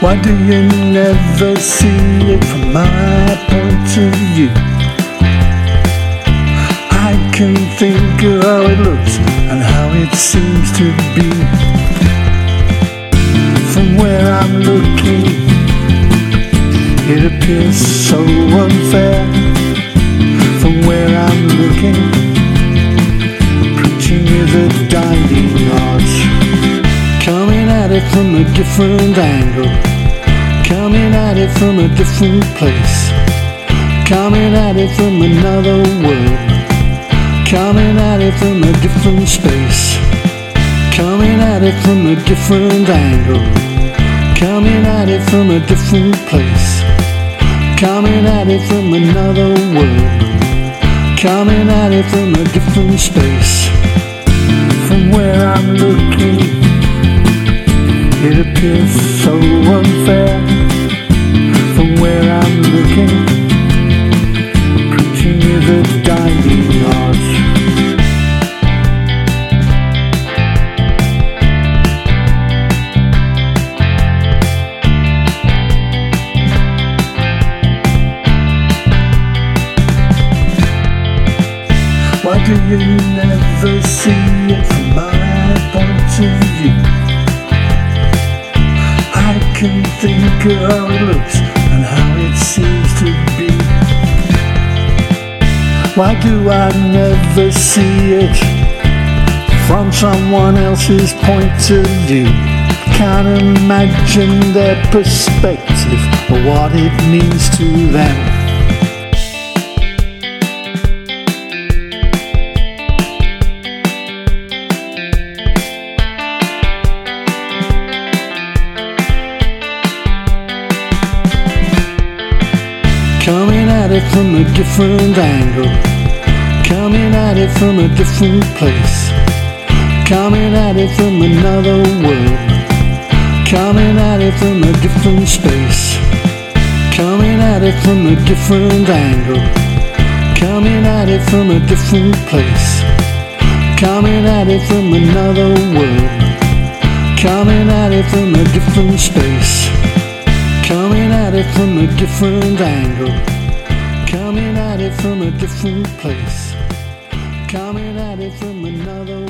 Why do you never see it from my point of view? I can think of how it looks and how it seems to be. From where I'm looking, it appears so unfair. From where I'm looking, preaching is a dying art. Coming at it from a different angle, coming at it from a different place, coming at it from another world, coming at it from a different space, coming at it from a different angle, coming at it from a different place, coming at it from another world, coming at it from a different space, from where I'm looking. It appears so unfair from where I'm looking. Preaching is a dying art. Why do you never see it it looks and how it seems to be. Why do I never see it from someone else's point of view? Can't imagine their perspective or what it means to them. Coming at it from a different angle, coming at it from a different place, coming at it from another world, coming at it from a different space, coming at it from a different angle, coming at it from a different place, coming at it from another world, coming at it from a different space. Coming at it from a different angle, coming at it from a different place, coming at it from another.